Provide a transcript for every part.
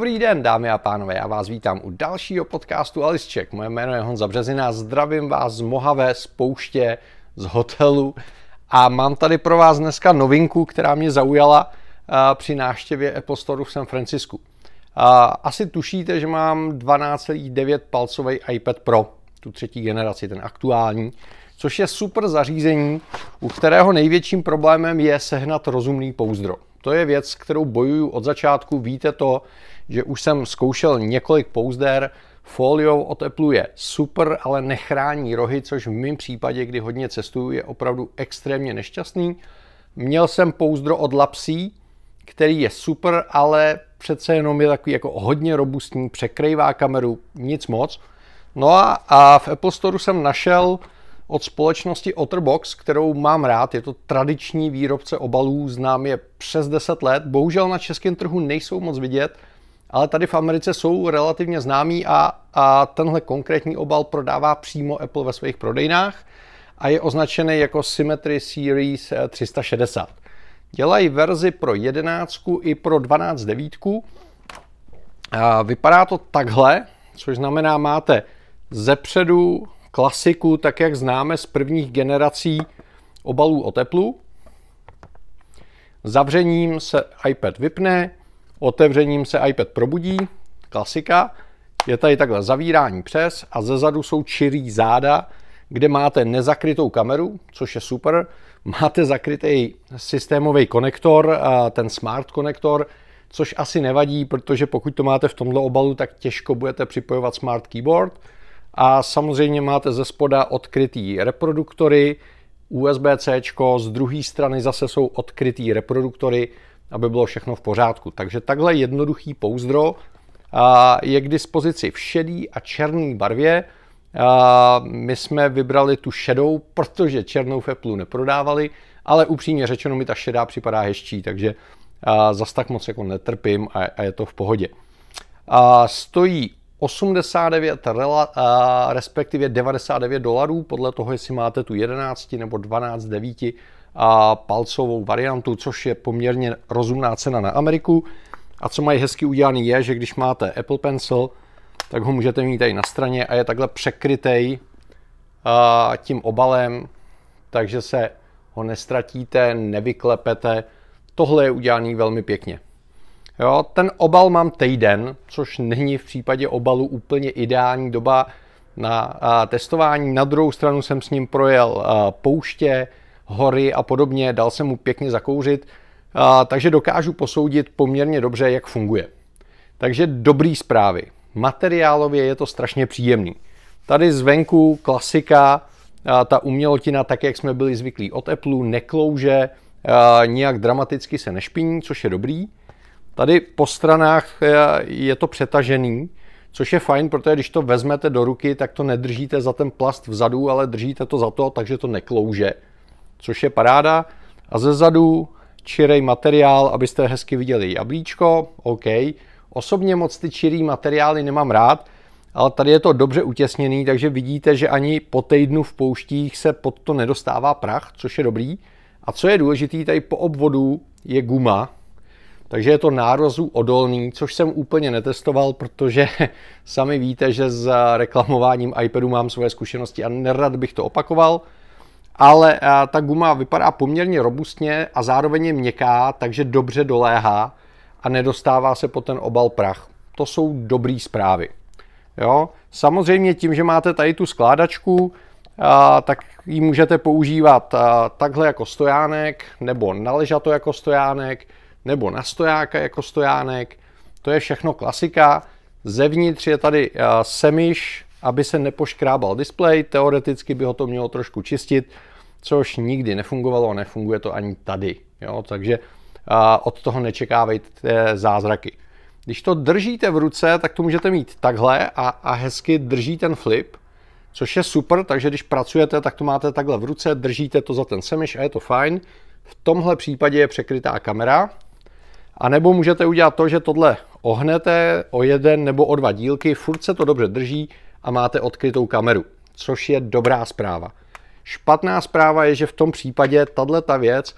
Dobrý den, dámy a pánové, já vás vítám u dalšího podcastu Alisček. Moje jméno je Honza Březina, zdravím vás z Mohavé, z pouště, z hotelu a mám tady pro vás dneska novinku, která mě zaujala při návštěvě Apple Store v San Francisku. Asi tušíte, že mám 12,9 palcový iPad Pro, tu třetí generaci, ten aktuální, což je super zařízení, u kterého největším problémem je sehnat rozumný pouzdro. To je věc, kterou bojuju od začátku. Víte to, že už jsem zkoušel několik pouzder. Folio od Apple je super, ale nechrání rohy, což v mém případě, kdy hodně cestuju, je opravdu extrémně nešťastný. Měl jsem pouzdro od Lapsy, který je super, ale přece jenom je takový jako hodně robustní, překrývá kameru, nic moc. No a, a v Apple Store jsem našel od společnosti Otterbox, kterou mám rád. Je to tradiční výrobce obalů, znám je přes 10 let. Bohužel na českém trhu nejsou moc vidět, ale tady v Americe jsou relativně známí a, a tenhle konkrétní obal prodává přímo Apple ve svých prodejnách a je označený jako Symmetry Series 360. Dělají verzi pro 11 i pro 12 devítku. Vypadá to takhle, což znamená, máte zepředu klasiku, tak jak známe z prvních generací obalů o teplu. Zavřením se iPad vypne, otevřením se iPad probudí, klasika. Je tady takhle zavírání přes a zezadu jsou čirý záda, kde máte nezakrytou kameru, což je super. Máte zakrytý systémový konektor, ten smart konektor, což asi nevadí, protože pokud to máte v tomto obalu, tak těžko budete připojovat smart keyboard. A samozřejmě máte ze spoda odkrytý reproduktory, USB-C, z druhé strany zase jsou odkrytý reproduktory, aby bylo všechno v pořádku. Takže takhle jednoduchý pouzdro je k dispozici v šedý a černý barvě. My jsme vybrali tu šedou, protože černou Apple neprodávali, ale upřímně řečeno mi ta šedá připadá hezčí, takže zas tak moc jako netrpím a je to v pohodě. Stojí 89, respektive 99 dolarů, podle toho, jestli máte tu 11 nebo 12 devíti a palcovou variantu, což je poměrně rozumná cena na Ameriku. A co mají hezky udělaný je, že když máte Apple Pencil, tak ho můžete mít tady na straně a je takhle překrytej tím obalem, takže se ho nestratíte, nevyklepete. Tohle je udělaný velmi pěkně. Jo, ten obal mám týden, což není v případě obalu úplně ideální doba na a, testování. Na druhou stranu jsem s ním projel a, pouště, hory a podobně, dal jsem mu pěkně zakouřit, a, takže dokážu posoudit poměrně dobře, jak funguje. Takže dobrý zprávy. Materiálově je to strašně příjemný. Tady zvenku klasika, ta umělotina, tak jak jsme byli zvyklí od Apple, neklouže, a, nijak dramaticky se nešpiní, což je dobrý. Tady po stranách je to přetažený, což je fajn, protože když to vezmete do ruky, tak to nedržíte za ten plast vzadu, ale držíte to za to, takže to neklouže, což je paráda. A ze zadu čirej materiál, abyste hezky viděli jablíčko, OK. Osobně moc ty čirý materiály nemám rád, ale tady je to dobře utěsněný, takže vidíte, že ani po týdnu v pouštích se pod to nedostává prach, což je dobrý. A co je důležitý, tady po obvodu je guma, takže je to nározu odolný, což jsem úplně netestoval, protože sami víte, že s reklamováním iPadu mám svoje zkušenosti a nerad bych to opakoval. Ale ta guma vypadá poměrně robustně a zároveň je měkká, takže dobře doléhá a nedostává se po ten obal prach. To jsou dobré zprávy. Jo? Samozřejmě tím, že máte tady tu skládačku, tak ji můžete používat takhle jako stojánek nebo naležato jako stojánek, nebo na stojáka jako stojánek. To je všechno klasika. Zevnitř je tady eh, semiš, aby se nepoškrábal displej. Teoreticky by ho to mělo trošku čistit, což nikdy nefungovalo a nefunguje to ani tady. Jo? Takže eh, od toho nečekávejte zázraky. Když to držíte v ruce, tak to můžete mít takhle a, a hezky drží ten flip, což je super, takže když pracujete, tak to máte takhle v ruce, držíte to za ten semiš a je to fajn. V tomhle případě je překrytá kamera, a nebo můžete udělat to, že tohle ohnete o jeden nebo o dva dílky, furt se to dobře drží a máte odkrytou kameru, což je dobrá zpráva. Špatná zpráva je, že v tom případě tahle ta věc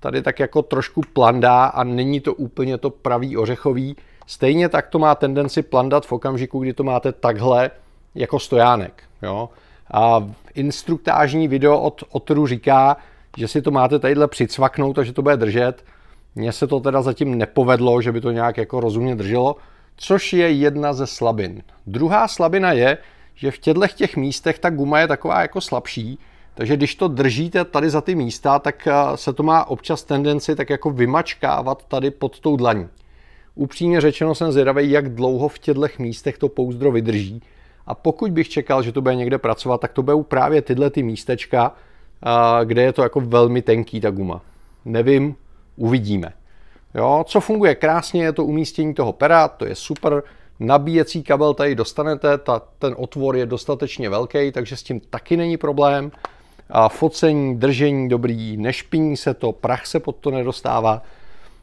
tady tak jako trošku plandá a není to úplně to pravý ořechový, Stejně tak to má tendenci plandat v okamžiku, kdy to máte takhle jako stojánek. Jo? A instruktážní video od Otru říká, že si to máte tadyhle přicvaknout a že to bude držet. Mně se to teda zatím nepovedlo, že by to nějak jako rozumně drželo, což je jedna ze slabin. Druhá slabina je, že v těchto těch místech ta guma je taková jako slabší, takže když to držíte tady za ty místa, tak eh, se to má občas tendenci tak jako vymačkávat tady pod tou dlaní. Upřímně řečeno jsem zvědavý, jak dlouho v těchto místech to pouzdro vydrží. A pokud bych čekal, že to bude někde pracovat, tak to budou právě tyhle ty místečka, eh, kde je to jako velmi tenký ta guma. Nevím, uvidíme. Jo, co funguje krásně, je to umístění toho pera, to je super. Nabíjecí kabel tady dostanete, ta, ten otvor je dostatečně velký, takže s tím taky není problém. A focení, držení dobrý, nešpiní se to, prach se pod to nedostává.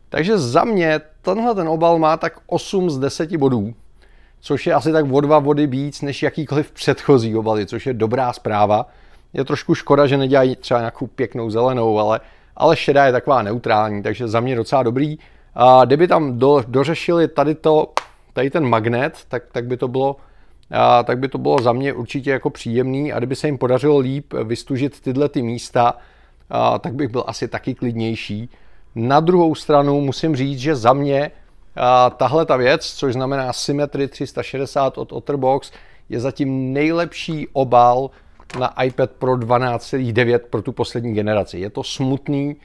Takže za mě tenhle ten obal má tak 8 z 10 bodů, což je asi tak o dva body víc než jakýkoliv předchozí obaly, což je dobrá zpráva. Je trošku škoda, že nedělají třeba nějakou pěknou zelenou, ale, ale šedá je taková neutrální, takže za mě docela dobrý. A kdyby tam do, dořešili tady to, tady ten magnet, tak, tak by to bylo a, tak by to bylo za mě určitě jako příjemný a kdyby se jim podařilo líp vystužit tyhle ty místa, a, tak bych byl asi taky klidnější. Na druhou stranu musím říct, že za mě a, tahle ta věc, což znamená Symmetry 360 od Otterbox, je zatím nejlepší obal na iPad Pro 12,9 pro tu poslední generaci. Je to smutný,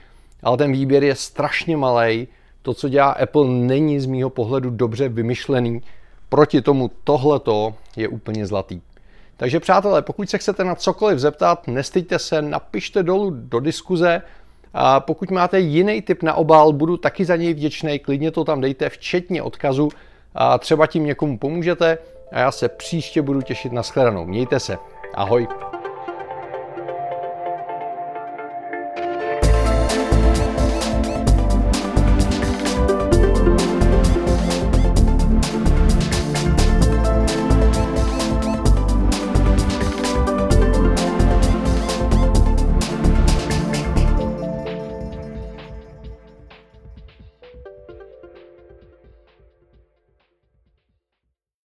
ale ten výběr je strašně malý. To, co dělá Apple, není z mýho pohledu dobře vymyšlený. Proti tomu tohleto je úplně zlatý. Takže přátelé, pokud se chcete na cokoliv zeptat, nestyďte se, napište dolů do diskuze. A pokud máte jiný typ na obal, budu taky za něj vděčný, klidně to tam dejte, včetně odkazu. A třeba tím někomu pomůžete a já se příště budu těšit na shledanou. Mějte se. Ahoj.